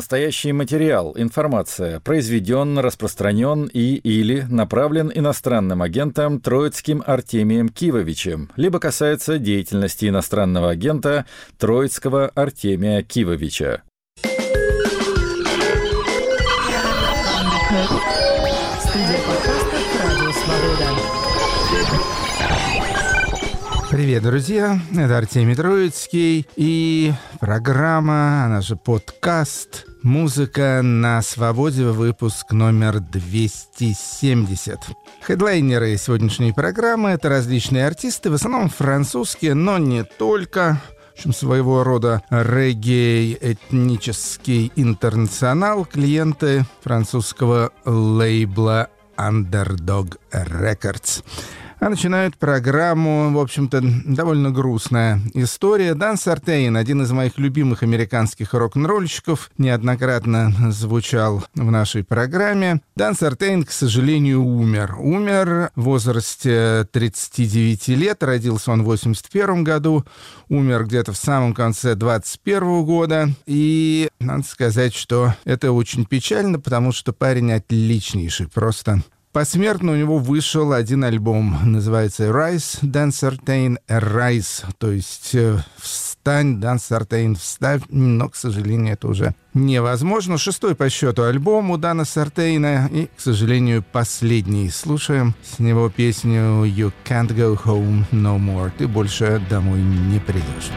настоящий материал, информация произведен, распространен и или направлен иностранным агентом Троицким Артемием Кивовичем, либо касается деятельности иностранного агента Троицкого Артемия Кивовича. Студия Привет, друзья! Это Артемий Троицкий и программа, она же подкаст «Музыка на свободе», выпуск номер 270. Хедлайнеры сегодняшней программы — это различные артисты, в основном французские, но не только в общем, своего рода реггей этнический интернационал, клиенты французского лейбла Underdog Records. А начинают программу, в общем-то, довольно грустная история. Дан Сартейн, один из моих любимых американских рок-н-ролльщиков, неоднократно звучал в нашей программе. Дан Сартейн, к сожалению, умер. Умер в возрасте 39 лет, родился он в 81 году, умер где-то в самом конце 21 года. И надо сказать, что это очень печально, потому что парень отличнейший, просто Посмертно у него вышел один альбом, называется «Rise, Dan Certain, Rise», то есть э, «Встань, Dan Certain, вставь», но, к сожалению, это уже невозможно. Шестой по счету альбом у Дана Сартейна и, к сожалению, последний. Слушаем с него песню «You can't go home no more». Ты больше домой не придешь.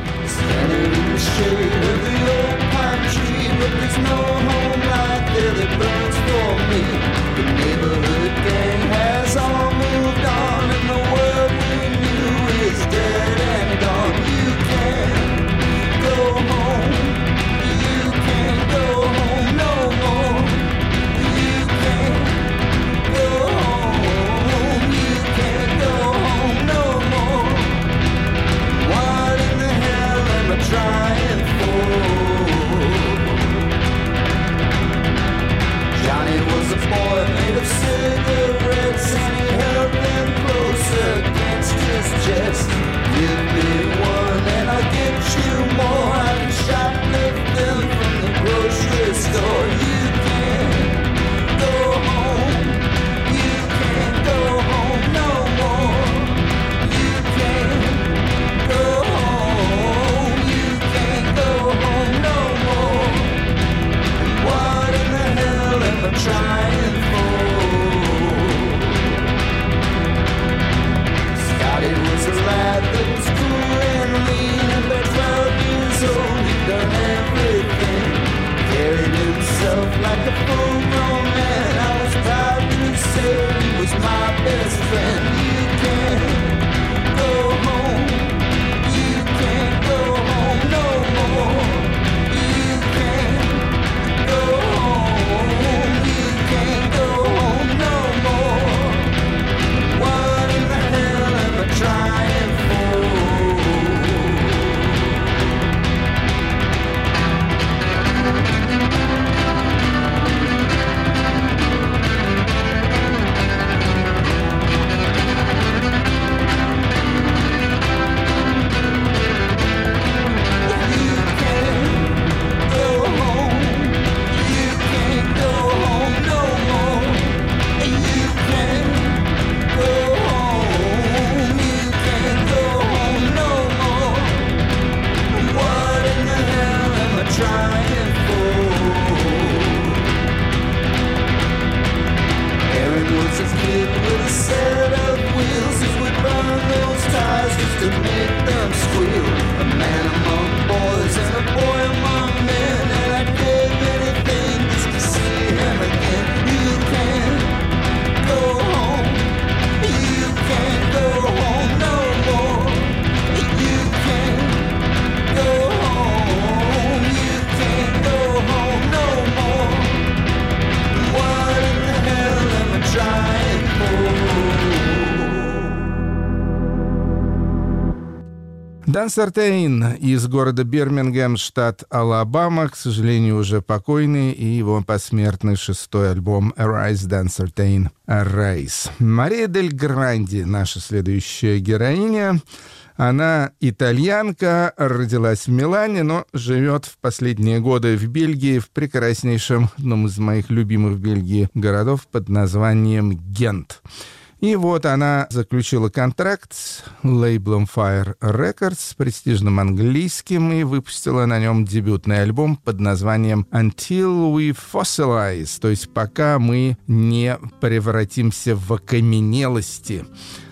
Дан Сартейн из города Бирмингем, штат Алабама, к сожалению, уже покойный, и его посмертный шестой альбом «Arise, Dan Certain, Arise». Мария Дель Гранди, наша следующая героиня, Она итальянка, родилась в Милане, но живет в последние годы в Бельгии, в прекраснейшем, одном из моих любимых в Бельгии городов под названием Гент. И вот она заключила контракт с лейблом Fire Records, престижным английским, и выпустила на нем дебютный альбом под названием Until We Fossilize, то есть пока мы не превратимся в окаменелости.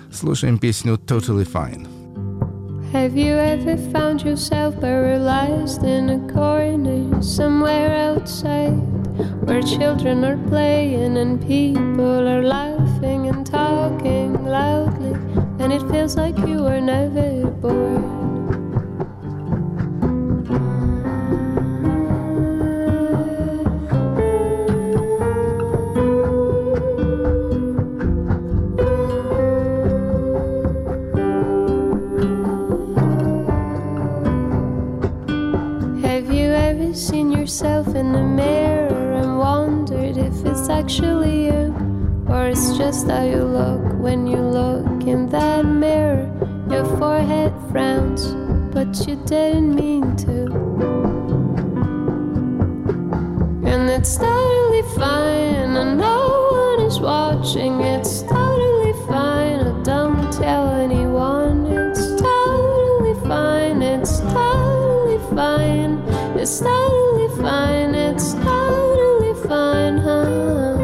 Слушаем песню Totally Fine. Have you ever found yourself paralyzed in a corner somewhere outside where children are playing and people are laughing and talking loudly and it feels like you were never born? Seen yourself in the mirror and wondered if it's actually you? Or it's just how you look when you look in that mirror? Your forehead frowns, but you didn't mean to. And it's totally fine, and no one is watching. It's totally fine, oh, don't tell anyone. It's totally fine, it's totally fine. It's totally fine, it's totally fine, huh?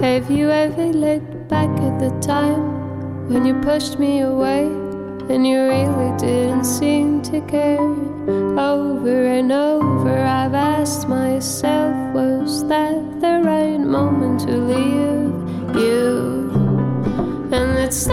Have you ever looked back at the time when you pushed me away and you really didn't seem to care? Over and over, myself, was that the right moment to leave you? And it's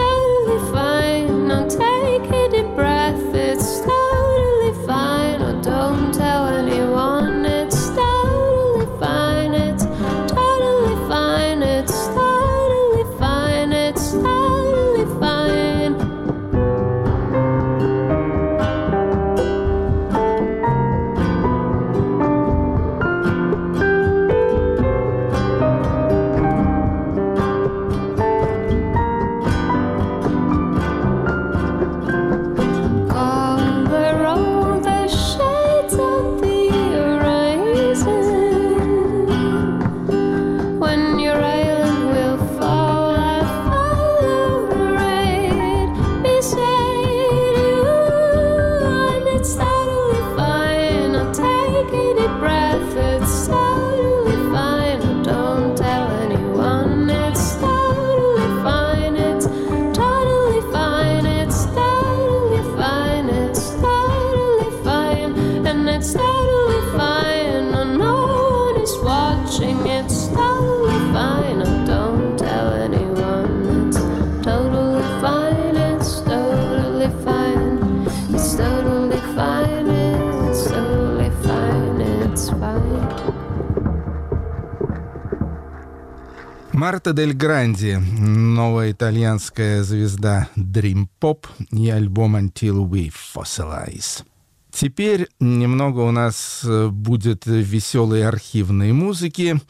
Марта Дель Гранди, новая итальянская звезда Dream Pop и альбом Until We Fossilize. Теперь немного у нас э, будет веселой архивной музыки.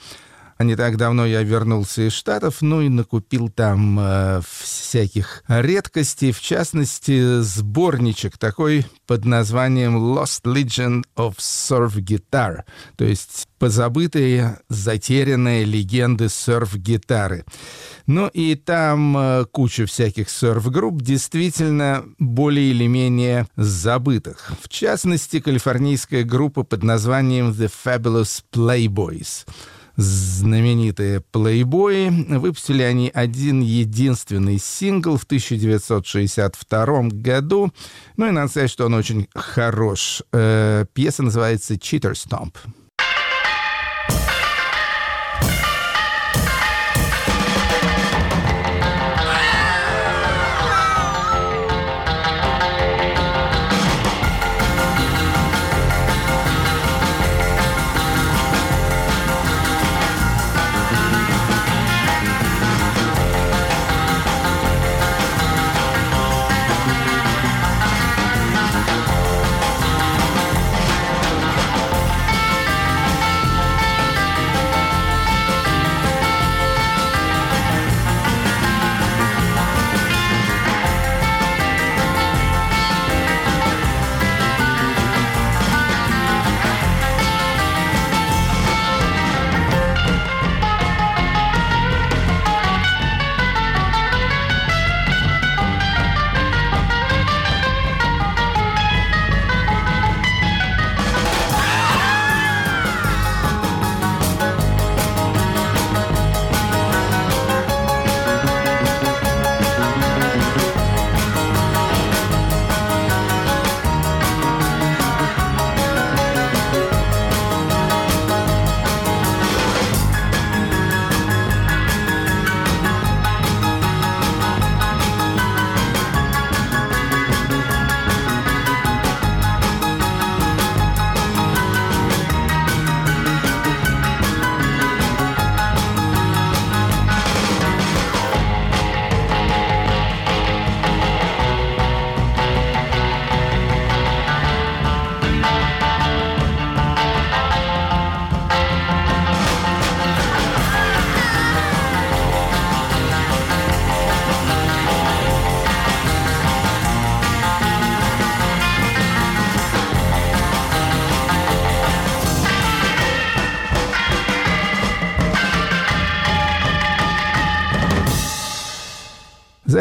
Не так давно я вернулся из Штатов, ну и накупил там э, всяких редкостей, в частности, сборничек такой под названием Lost Legend of Surf Guitar, то есть позабытые, затерянные легенды серф-гитары. Ну и там э, куча всяких серф-групп, действительно более или менее забытых. В частности, калифорнийская группа под названием The Fabulous Playboys — знаменитые плейбои. Выпустили они один единственный сингл в 1962 году. Ну и надо сказать, что он очень хорош. Э, пьеса называется «Cheater Stomp».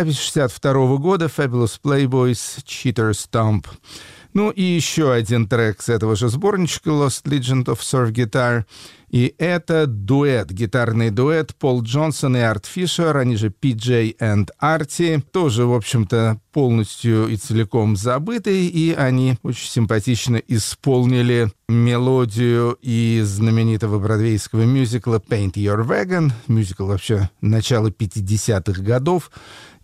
Запись 62 года Fabulous Playboys Cheater Stomp. Ну и еще один трек с этого же сборничка Lost Legend of Surf Guitar. И это дуэт, гитарный дуэт Пол Джонсон и Арт Фишер, они же PJ and Арти, тоже, в общем-то, полностью и целиком забытый, и они очень симпатично исполнили мелодию из знаменитого бродвейского мюзикла Paint Your Wagon, мюзикл вообще начала 50-х годов,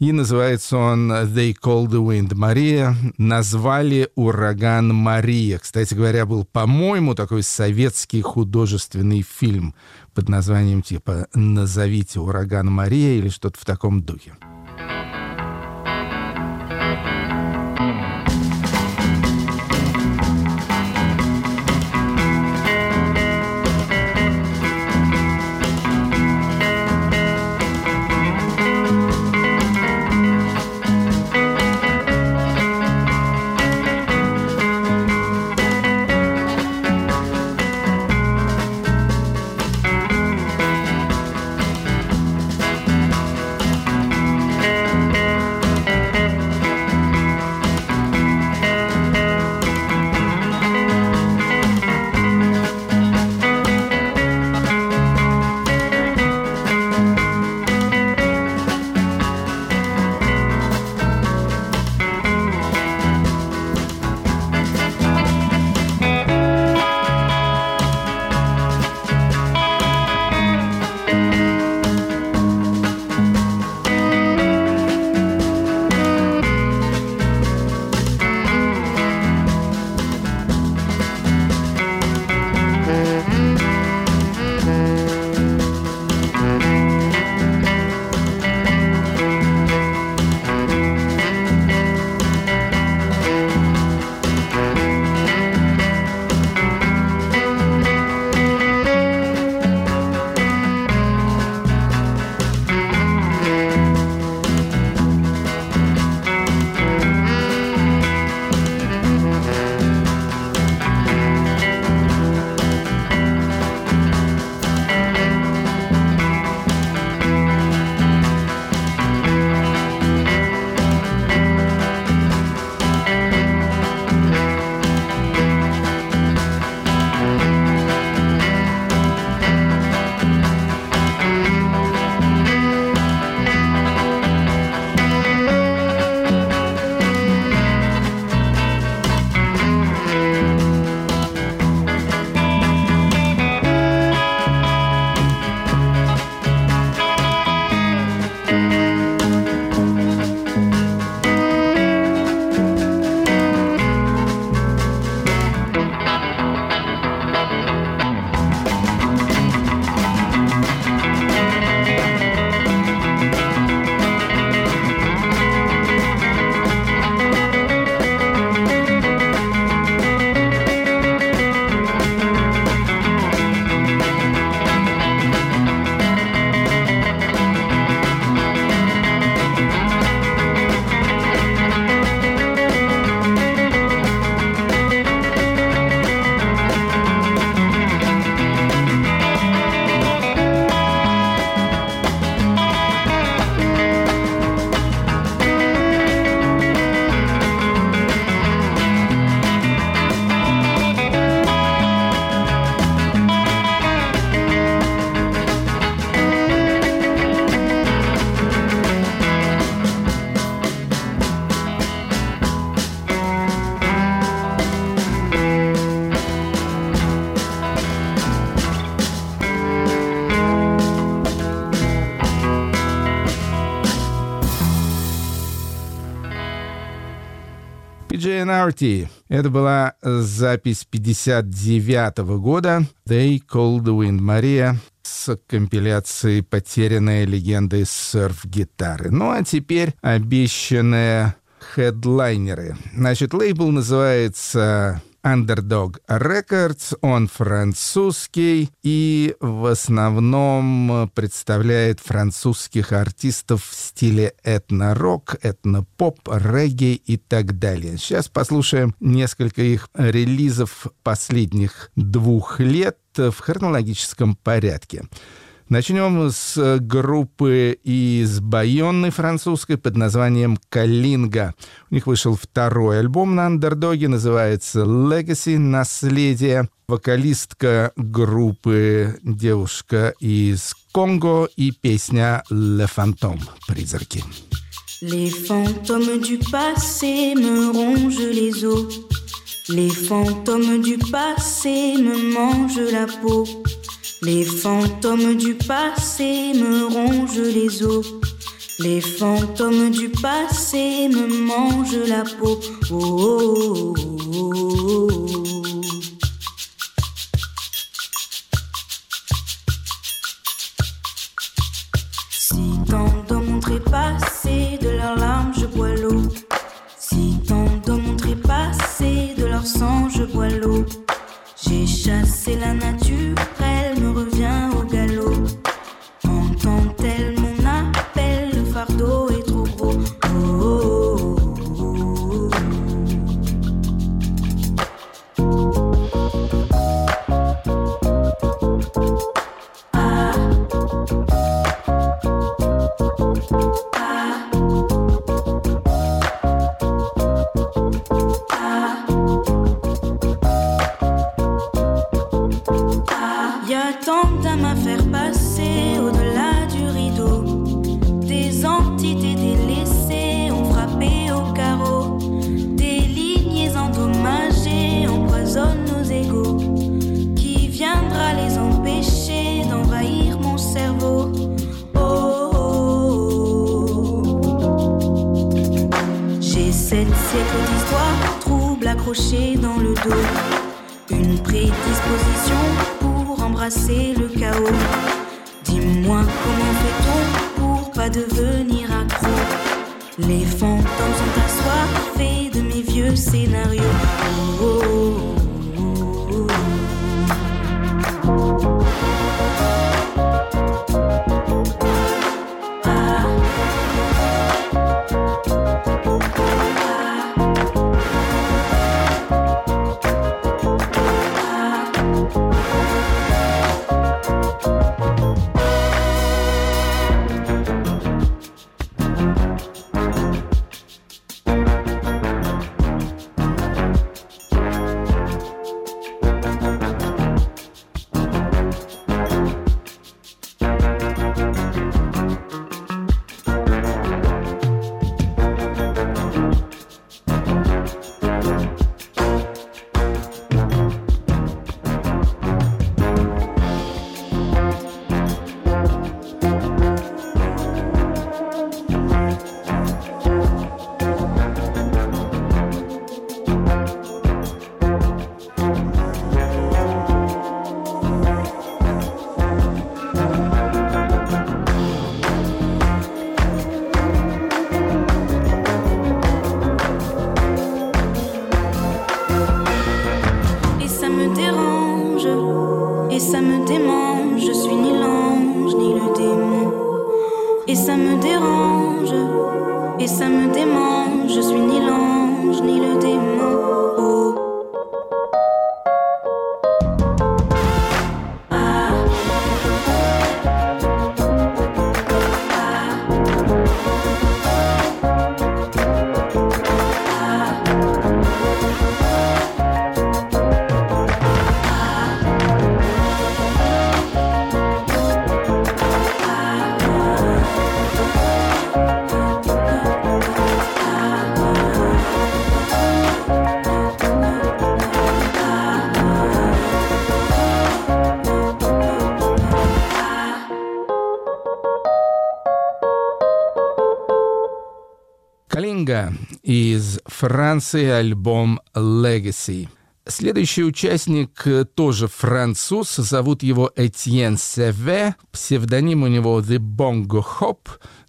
и называется он «They Call the Wind Maria». Назвали «Ураган Мария». Кстати говоря, был, по-моему, такой советский художественный фильм под названием типа «Назовите ураган Мария» или что-то в таком духе. PJ Narty. Это была запись 59 года «They Call the Wind Maria» с компиляцией «Потерянная легенда из серф-гитары». Ну а теперь обещанные хедлайнеры. Значит, лейбл называется Underdog Records, он французский и в основном представляет французских артистов в стиле этно-рок, этно-поп, регги и так далее. Сейчас послушаем несколько их релизов последних двух лет в хронологическом порядке. Начнем с э, группы из Байонны французской под названием «Калинга». У них вышел второй альбом на андердоге, называется «Legacy. Наследие». Вокалистка группы девушка из Конго и песня «Le Fantôme» «Призраки». Les fantômes du passé me rongent les os. Les fantômes du passé me mangent la peau. Les fantômes du passé me rongent les os. Les fantômes du passé me mangent la peau. Oh, oh, oh, oh, oh. Si tant dans mon trépassé de leurs из Франции, альбом Legacy. Следующий участник э, тоже француз, зовут его Этьен Севе, псевдоним у него The Bongo Hop,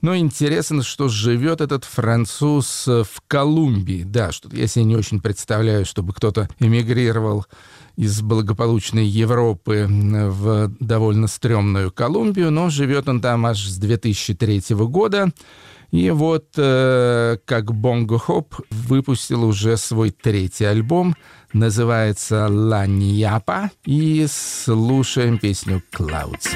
но интересно, что живет этот француз э, в Колумбии. Да, что я себе не очень представляю, чтобы кто-то эмигрировал из благополучной Европы в довольно стрёмную Колумбию, но живет он там аж с 2003 года. И вот э, как Бонго Хоп выпустил уже свой третий альбом, называется «Ла Ньяпа», и слушаем песню «Clouds».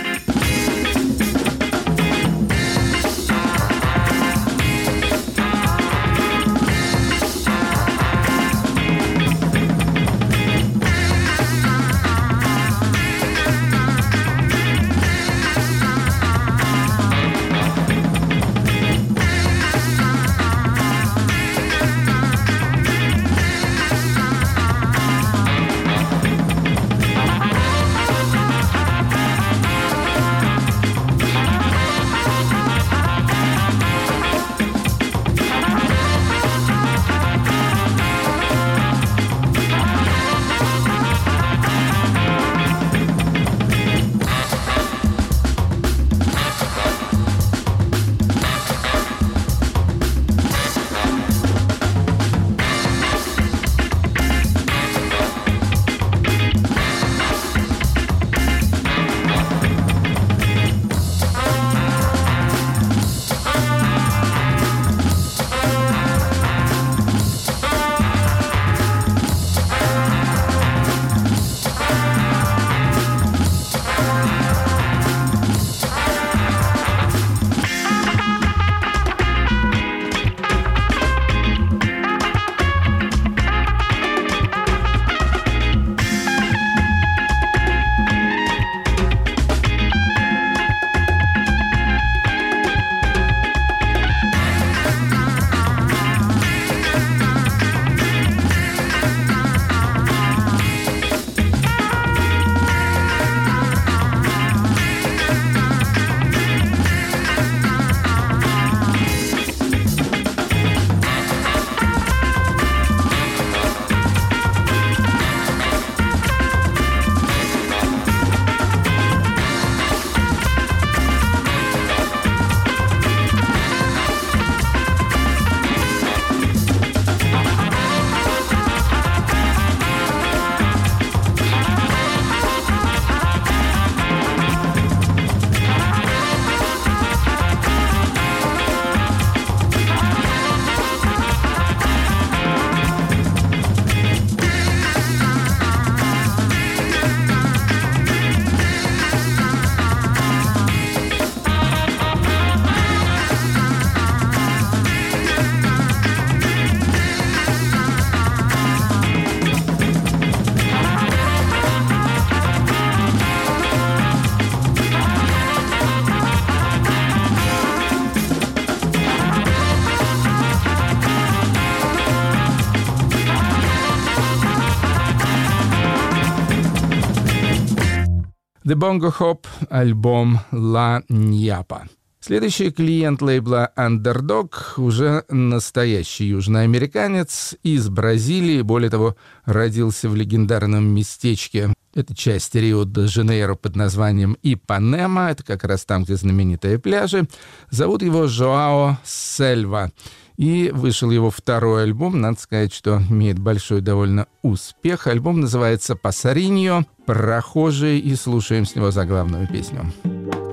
The Bongo Hop, альбом «La Nyapa». Следующий клиент лейбла Underdog уже настоящий южноамериканец из Бразилии, более того, родился в легендарном местечке. Это часть Рио-де-Жанейро под названием Ипанема, это как раз там, где знаменитые пляжи. Зовут его Жоао Сельва. И вышел его второй альбом, надо сказать, что имеет большой довольно успех. Альбом называется «Пассариньо», «Прохожий», и слушаем с него заглавную песню.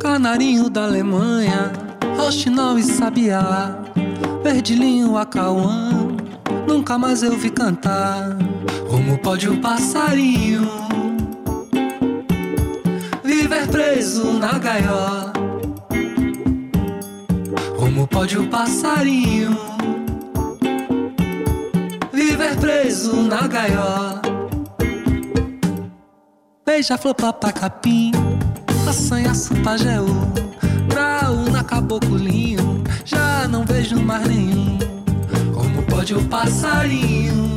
Canarinho da Alemanha, Rochinol e Sabiá, Verdilinho, Acauã, nunca mais eu vi cantar. Como pode o passarinho viver preso na gaiola? Como pode o passarinho viver preso na gaiola? Beija-flor, papacapim assanhaço, pajeú, graúna, caboclinho, já não vejo mais nenhum. Como pode o passarinho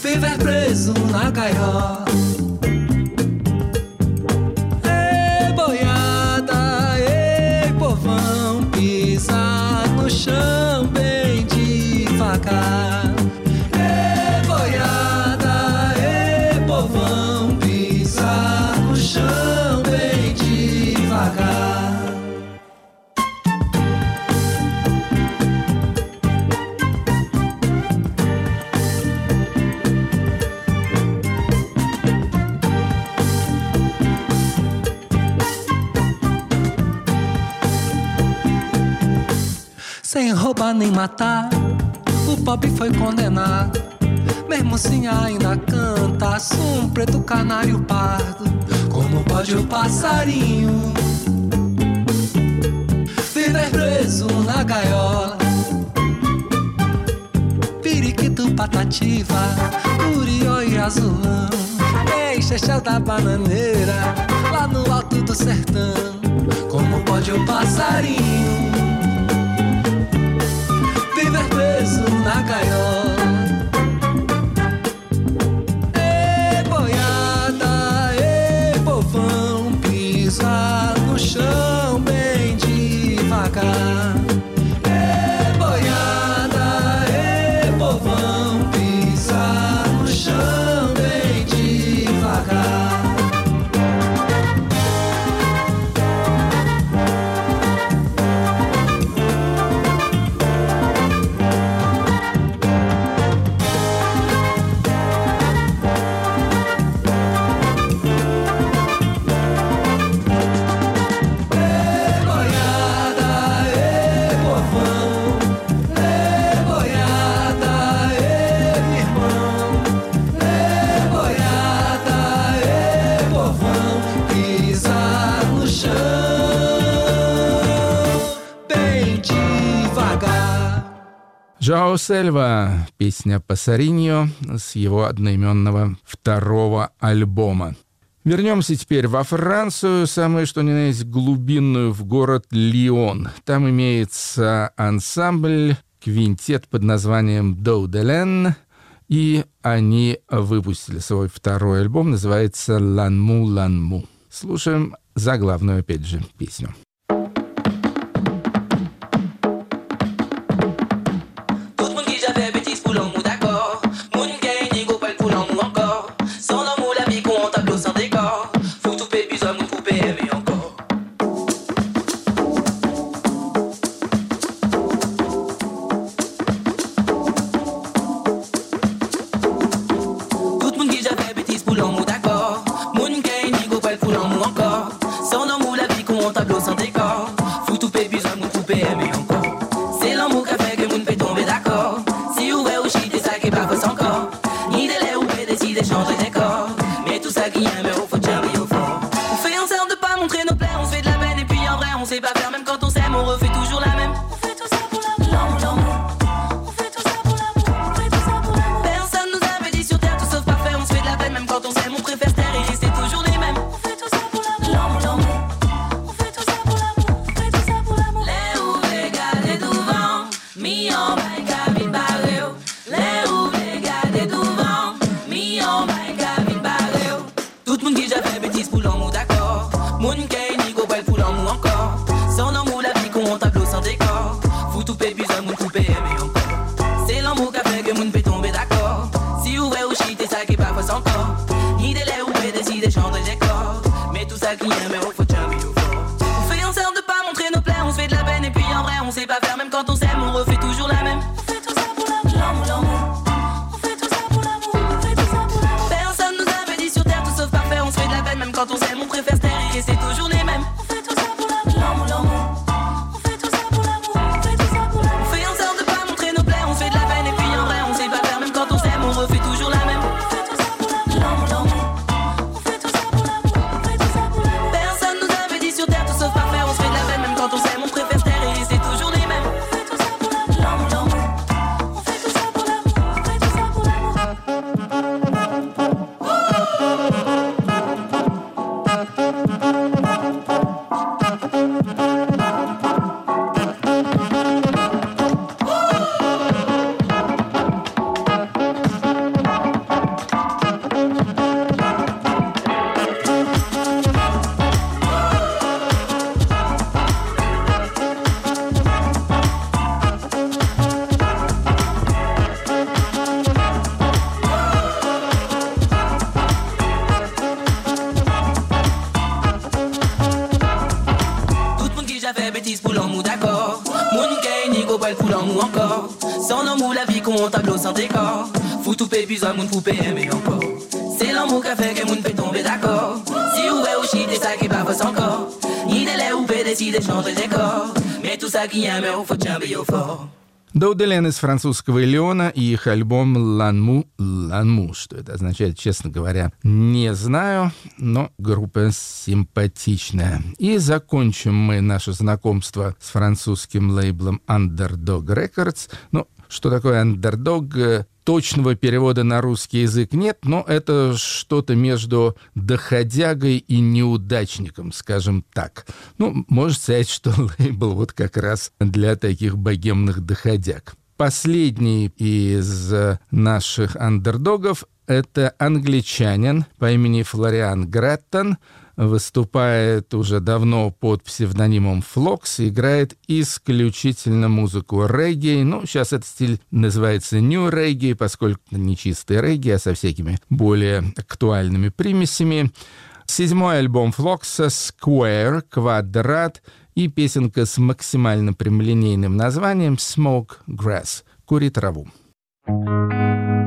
viver preso na gaiola? show. Roubar nem matar, o pobre foi condenado. Mesmo assim ainda canta, sou um preto canário pardo. Como pode o passarinho viver preso na gaiola? Periquito, patativa, curió e azulão. Ei, chechel da bananeira, lá no alto do sertão. Como pode o passarinho 中よ。Жао Сельва, песня «Пассариньо» с его одноименного второго альбома. Вернемся теперь во Францию, самое что ни на есть глубинную, в город Лион. Там имеется ансамбль, квинтет под названием «Доу де Лен», и они выпустили свой второй альбом, называется «Ланму Ланму». Слушаем заглавную, опять же, песню. L'amour encore. Sans l'amour la vie qu'on tableau sans décor Fou tout pé besoin moun poupée aimer encore C'est l'amour qui fait que moun peut tomber d'accord. Si ou ouais ou shit et ça qui pas encore. Ni délai ou peut décider changer les corps. Mais tout ça qui aime on faut jamais au fort Доуделен из французского Леона и их альбом «Ланму». «Ланму», что это означает, честно говоря, не знаю, но группа симпатичная. И закончим мы наше знакомство с французским лейблом Underdog Records. Ну, что такое Underdog? э, Точного перевода на русский язык нет, но это что-то между доходягой и неудачником, скажем так. Ну, можно сказать, что лейбл вот как раз для таких богемных доходяг. Последний из э, наших андердогов — это англичанин по имени Флориан Греттон, выступает уже давно под псевдонимом Флокс, играет исключительно музыку регги. Ну, сейчас этот стиль называется New Reggae, поскольку не чистый регги, а со всякими более актуальными примесями. Седьмой альбом Флокса «Square», «Квадрат» и песенка с максимально прямолинейным названием «Smoke Grass» — «Кури траву». What is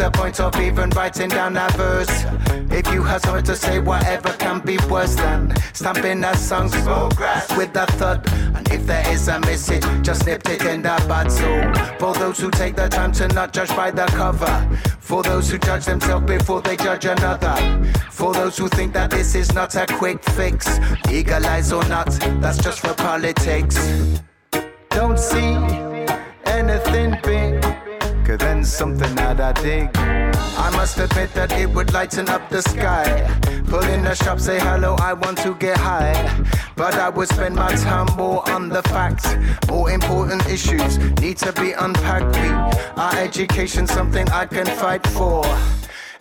the point of even writing down that verse? If you have something to say, whatever can be worse than stamping a song with a thud. And if there is a message, just snipped it in the bud. So, for those who take the time to not judge by the cover, for those who judge themselves before they judge another, for those who think that this is not a quick fix, legalize or not, that's just for politics. Don't see anything big than something that I dig. I must admit that it would lighten up the sky. Pull in the shop, say hello, I want to get high. But I would spend my time more on the facts. More important issues need to be unpacked. We, our education, something I can fight for.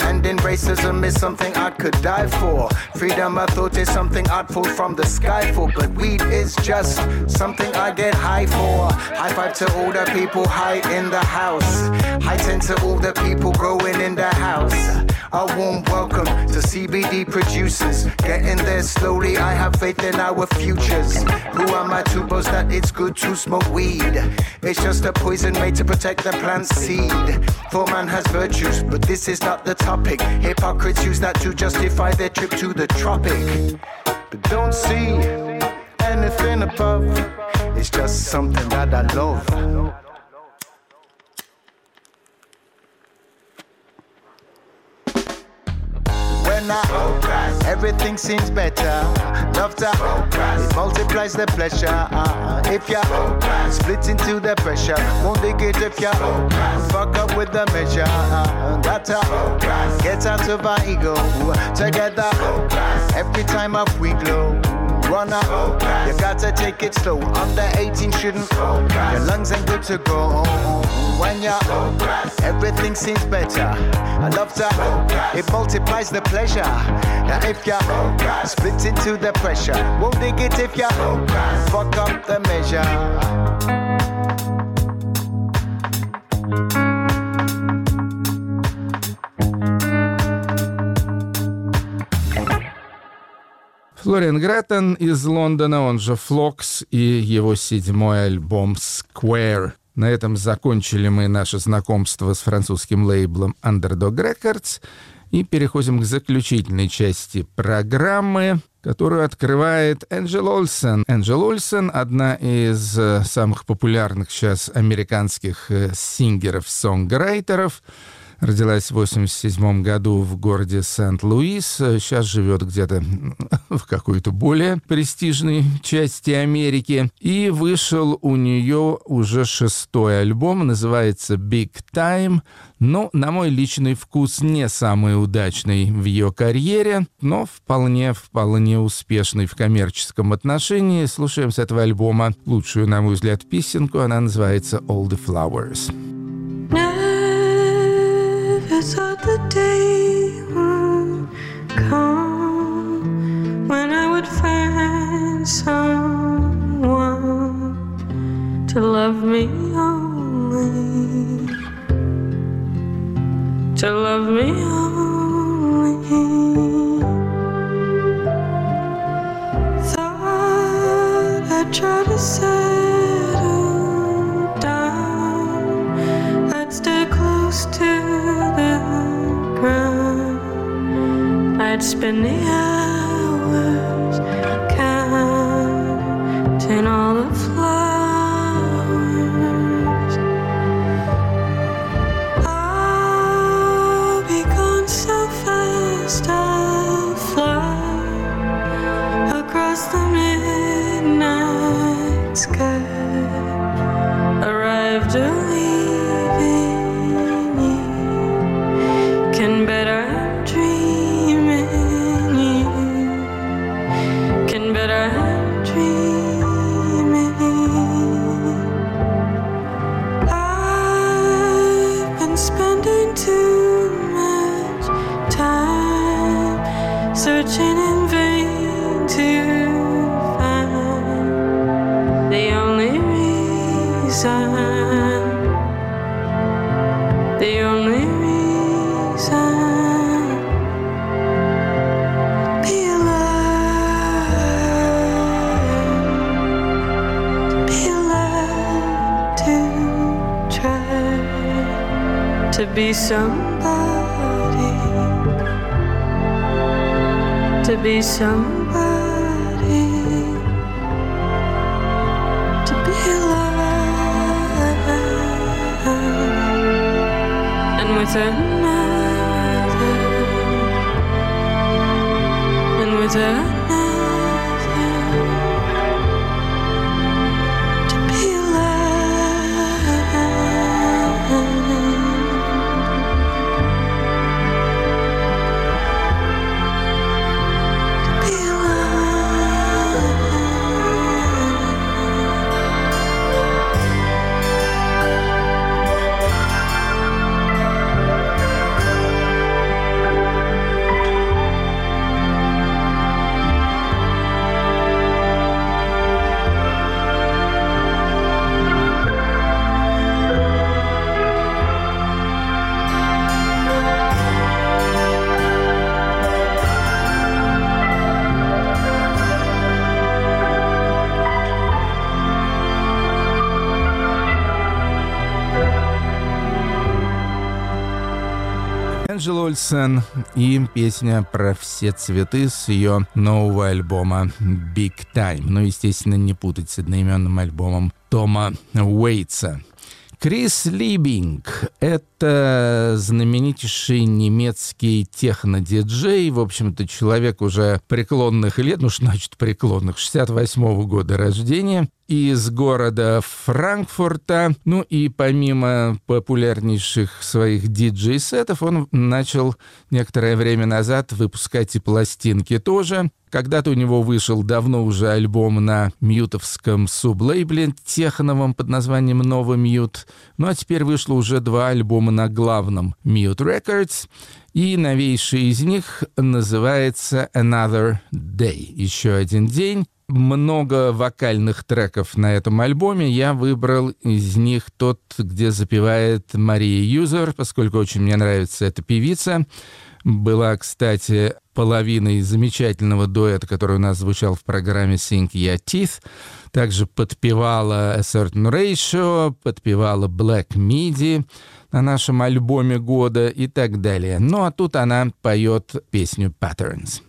Ending racism is something I could die for. Freedom of thought is something I'd fall from the sky for. But weed is just something I get high for. High five to all the people high in the house. High ten to all the people growing in the house. A warm welcome to CBD producers. Getting there slowly, I have faith in our futures. Who am I to boast that it's good to smoke weed? It's just a poison made to protect the plant seed. For man has virtues, but this is not the topic. Hypocrites use that to justify their trip to the tropic. But don't see anything above. It's just something that I love. I everything seems better. Love to it multiplies the pleasure. Uh, if you split into the pressure, won't dig it if you fuck up with the measure. Uh, that uh, get out of our ego together. Focus. Every time off we glow. Run up. You gotta take it slow. Under 18 shouldn't. Your lungs ain't good to go. When you're everything seems better. I love that. It multiplies the pleasure. Now if you're split into the pressure, won't dig it if you fuck up the measure. Флориан Греттон из Лондона, он же Флокс, и его седьмой альбом «Square». На этом закончили мы наше знакомство с французским лейблом Underdog Records и переходим к заключительной части программы, которую открывает Энджел Олсен. Энджел Олсен — одна из э, самых популярных сейчас американских э, сингеров-сонграйтеров — Родилась в 87 году в городе Сент-Луис. Сейчас живет где-то в какой-то более престижной части Америки. И вышел у нее уже шестой альбом, называется «Big Time». Ну, на мой личный вкус, не самый удачный в ее карьере, но вполне, вполне успешный в коммерческом отношении. Слушаем с этого альбома лучшую, на мой взгляд, песенку. Она называется «All the Flowers». Never thought the day would come when I would find someone to love me only, to love me only. Thought I'd try to settle spinning with another, and with another. Ольсен и песня про все цветы с ее нового альбома Big Time. Ну, естественно, не путать с одноименным альбомом Тома Уэйтса. Крис Либинг — это Это знаменитейший немецкий техно-диджей, в общем-то, человек уже преклонных лет, ну, что значит преклонных, 68-го года рождения, из города Франкфурта. Ну и помимо популярнейших своих диджей-сетов, он начал некоторое время назад выпускать и пластинки тоже. Когда-то у него вышел давно уже альбом на мьютовском сублейбле техновом под названием «Новый Мьют». Ну а теперь вышло уже два альбома на главном Mute Records. И новейший из них называется «Another Day» — «Еще один день» много вокальных треков на этом альбоме. Я выбрал из них тот, где запевает Мария Юзер, поскольку очень мне нравится эта певица. Была, кстати, половиной замечательного дуэта, который у нас звучал в программе Sing Your Teeth. Также подпевала A Certain Ratio, подпевала Black Midi на нашем альбоме года и так далее. Ну а тут она поет песню Patterns.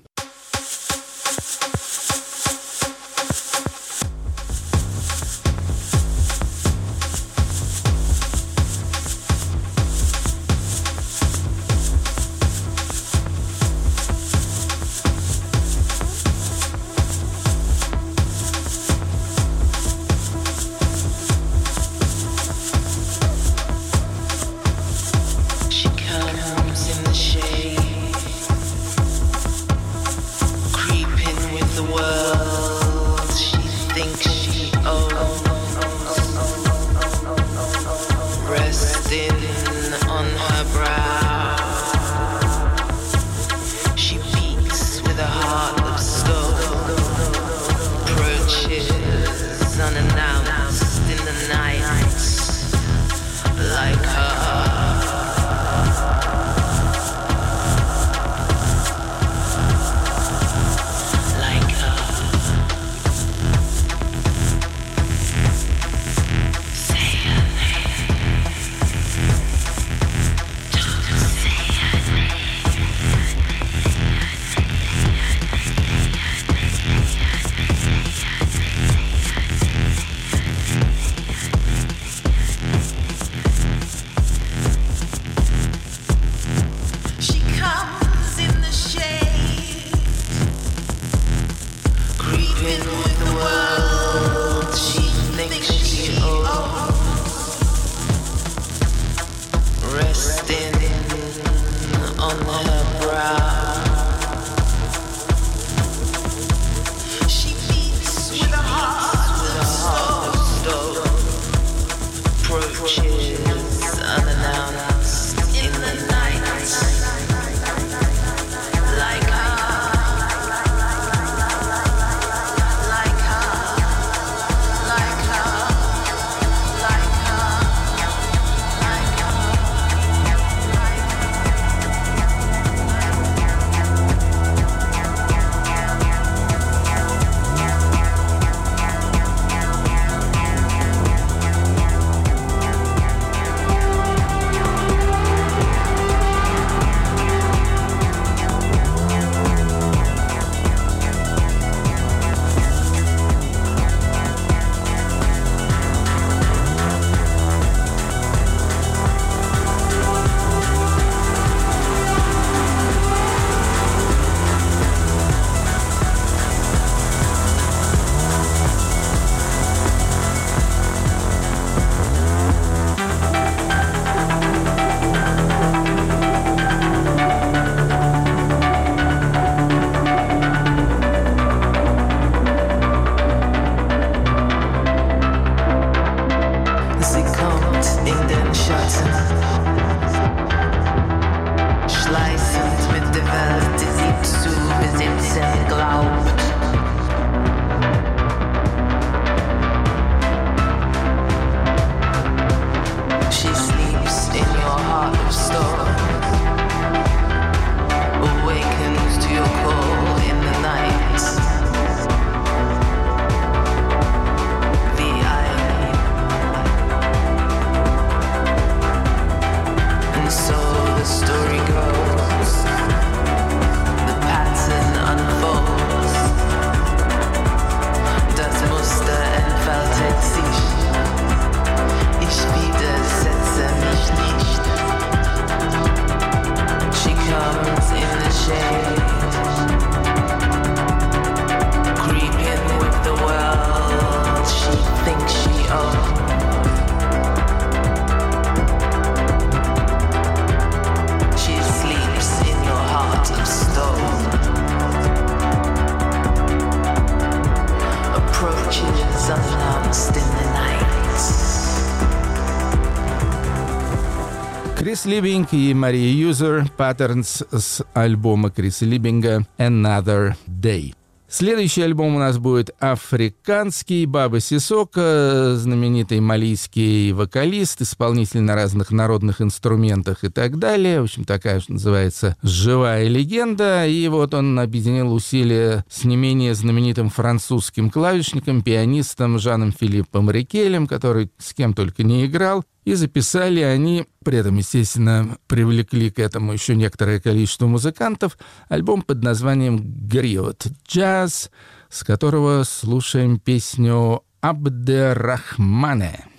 Либинг и Мария Юзер Patterns с альбома Криса Либинга Another Day. Следующий альбом у нас будет африканский. Баба Сисока, знаменитый малийский вокалист, исполнитель на разных народных инструментах и так далее. В общем, такая, что называется, живая легенда. И вот он объединил усилия с не менее знаменитым французским клавишником, пианистом Жаном Филиппом Рикелем, который с кем только не играл. И записали они, при этом, естественно, привлекли к этому еще некоторое количество музыкантов, альбом под названием «Гриот Джаз», с которого слушаем песню «Абдеррахмане».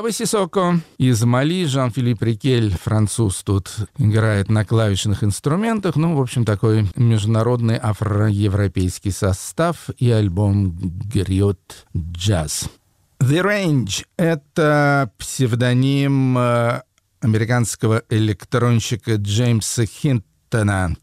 Баба Сисоко из Мали, Жан-Филипп Рикель, француз, тут играет на клавишных инструментах. Ну, в общем, такой международный афроевропейский состав и альбом «Гриот Джаз». The Range — это псевдоним э, американского электронщика Джеймса Хинтона.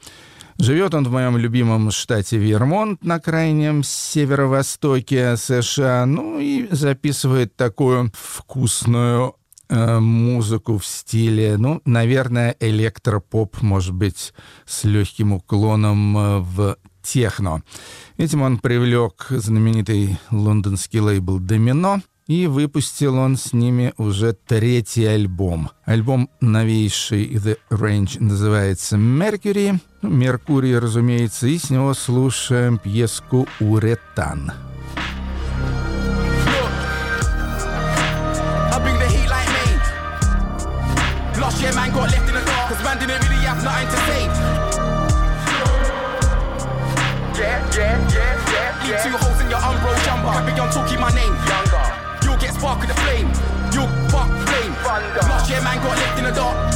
Живет он в моем любимом штате Вермонт на крайнем северо-востоке США. Ну и записывает такую вкусную э, музыку в стиле, ну, наверное, электропоп, может быть, с легким уклоном э, в техно. Этим он привлек знаменитый лондонский лейбл «Домино», и выпустил он с ними уже третий альбом. Альбом новейший The Range называется «Mercury», «Меркурий», разумеется, и с него слушаем пьеску «Уретан». Last year, man got left in the dark, cause man didn't really have nothing to say. Yeah, yeah, yeah, yeah. Leave two holes in your umbro jumper. Carry on talking my name. Younger. You'll get spark with the flame. You'll fuck flame. Thunder. Last year, man got left in the dark.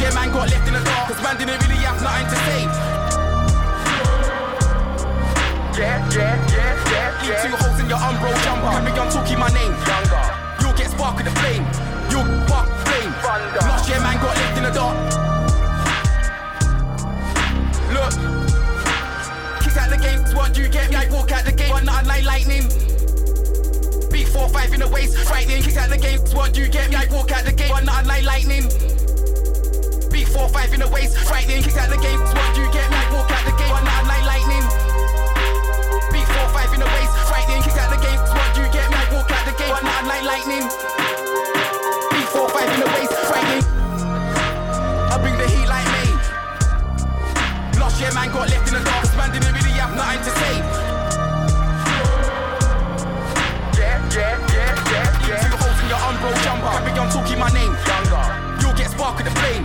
Year, man got left in the dark, cause man didn't really have nothing to say. Yeah, yeah, yeah, yeah, yeah. Two holes in your umbro jumper. Carry on talking my name. Younger. You'll get spark with the flame. You'll spark flame. Thunder. Last year, man got left in the dark. Look. Kick out the game, what you get me? I walk out the gate, one nothing like lightning. Four five in the waist, frightening. Kick out the game, what you get me? I walk out the gate, one nothing like lightning. Four five in the waist, frightening. Kick out the game, what you get? I walk out the gate, one nothing like lightning. Beat four five in the waist, frightening. Kick out the game, what you get? I walk out the gate, one nothing like lightning. Beat four five in the waist, frightening. I bring the heat like me. Last year, man got left in the dark, 'cause man didn't really have nothing to say. Yeah, yeah, yeah, yeah, yeah. Two holes in your umbro jumper. Carry on talking my name. Younger. You'll get spark with the flame.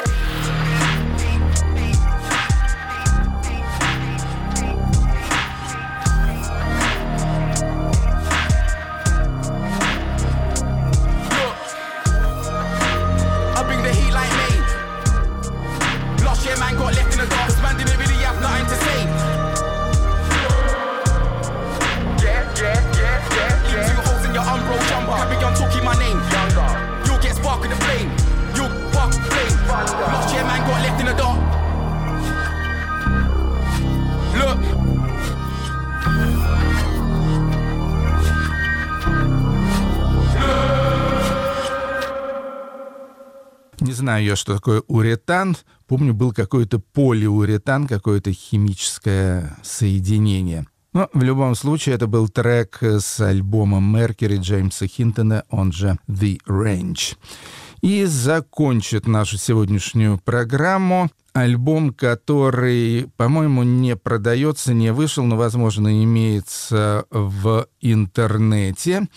знаю я, что такое уретан. Помню, был какой-то полиуретан, какое-то химическое соединение. Но в любом случае это был трек с альбома Меркьюри Джеймса Хинтона, он же The Range. И закончит нашу сегодняшнюю программу альбом, который, по-моему, не продается, не вышел, но, возможно, имеется в интернете.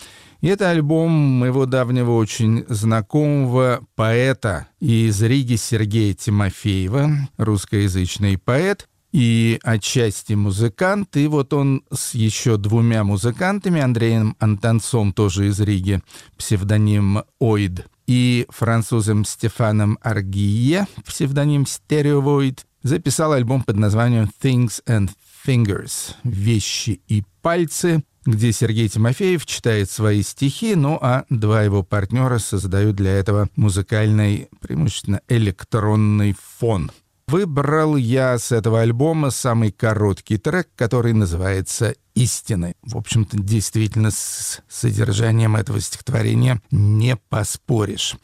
И это альбом моего давнего очень знакомого поэта из Риги Сергея Тимофеева, русскоязычный поэт, и отчасти музыкант. И вот он с еще двумя музыкантами, Андреем Антонцом, тоже из Риги, псевдоним Оид, и французом Стефаном Аргие, псевдоним Стереовоид, записал альбом под названием «Things and Fingers» — «Вещи и пальцы», где Сергей Тимофеев читает свои стихи, ну а два его партнера создают для этого музыкальный, преимущественно электронный фон. Выбрал я с этого альбома самый короткий трек, который называется «Истины». В общем-то, действительно, с содержанием этого стихотворения не поспоришь.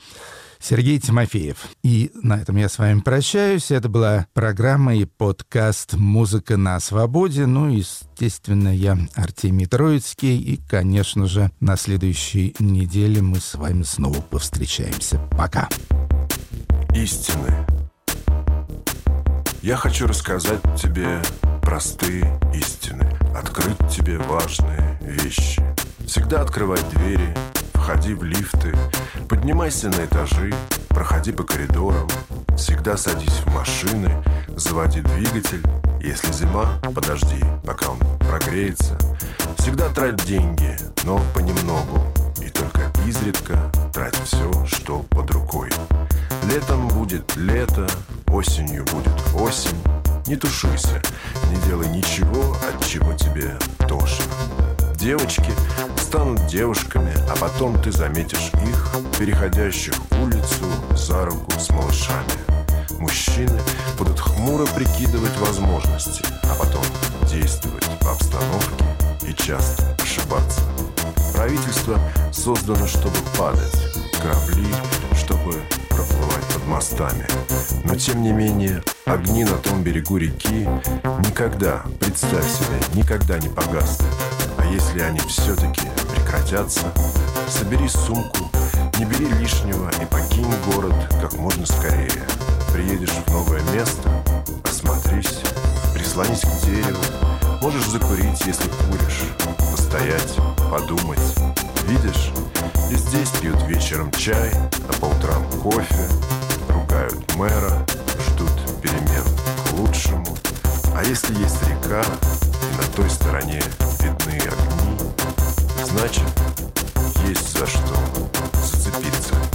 Сергей Тимофеев. И на этом я с вами прощаюсь. Это была программа и подкаст «Музыка на свободе». Ну, естественно, я Артемий Троицкий. И, конечно же, на следующей неделе мы с вами снова повстречаемся. Пока. Истины. Я хочу рассказать тебе простые истины, открыть тебе важные вещи. Всегда открывай двери, входи в лифты, поднимайся на этажи, проходи по коридорам, всегда садись в машины, заводи двигатель. Если зима, подожди, пока он прогреется. Всегда трать деньги, но понемногу, и только изредка трать все, что под рукой. Летом будет лето, осенью будет осень. Не тушуйся, не делай ничего, от чего тебе тошно. Девочки станут девушками, а потом ты заметишь их, переходящих улицу за руку с малышами. Мужчины будут хмуро прикидывать возможности, а потом действовать по обстановке и часто ошибаться. Правительство создано, чтобы падать, корабли, чтобы проплывать под мостами. Но тем не менее, огни на том берегу реки никогда, представь себе, никогда не погаснут. А если они все-таки прекратятся, собери сумку, не бери лишнего и покинь город как можно скорее. Приедешь в новое место, осмотрись, прислонись к дереву, можешь закурить, если куришь, постоять, подумать. Видишь, здесь вечером чай, а по утрам кофе, ругают мэра, ждут перемен к лучшему. А если есть река, и на той стороне видны огни, значит, есть за что зацепиться.